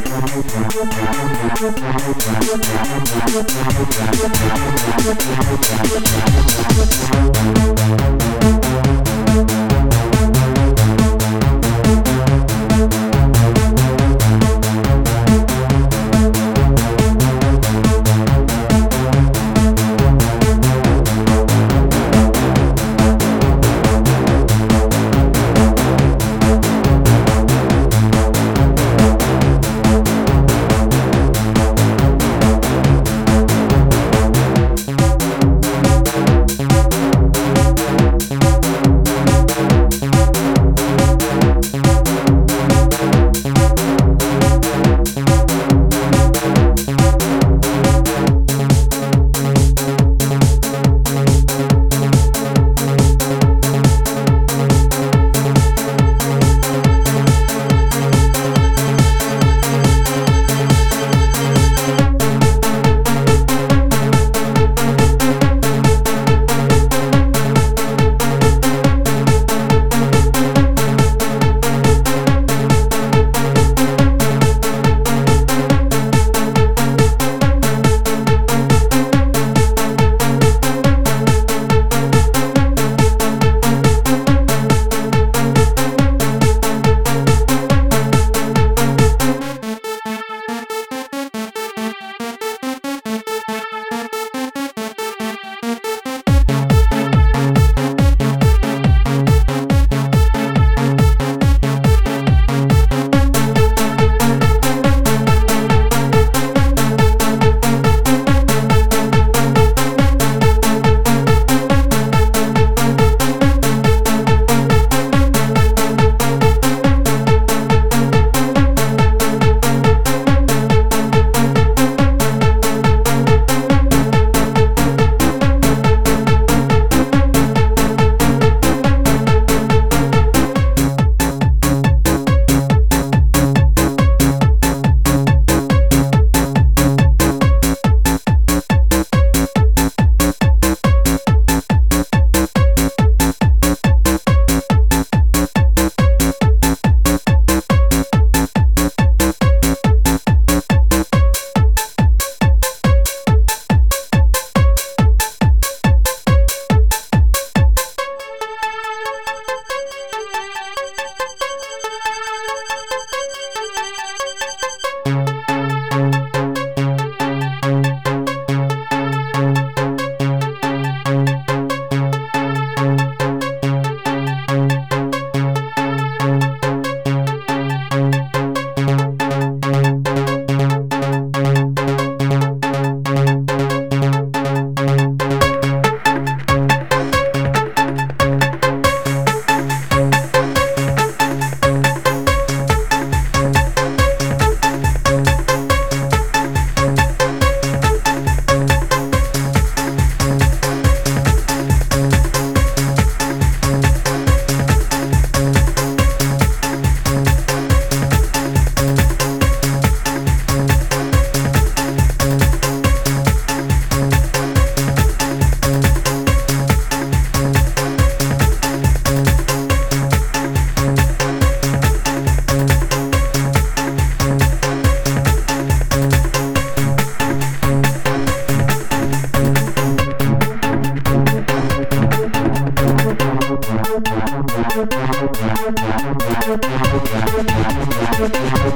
Thank you.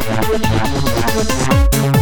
Thank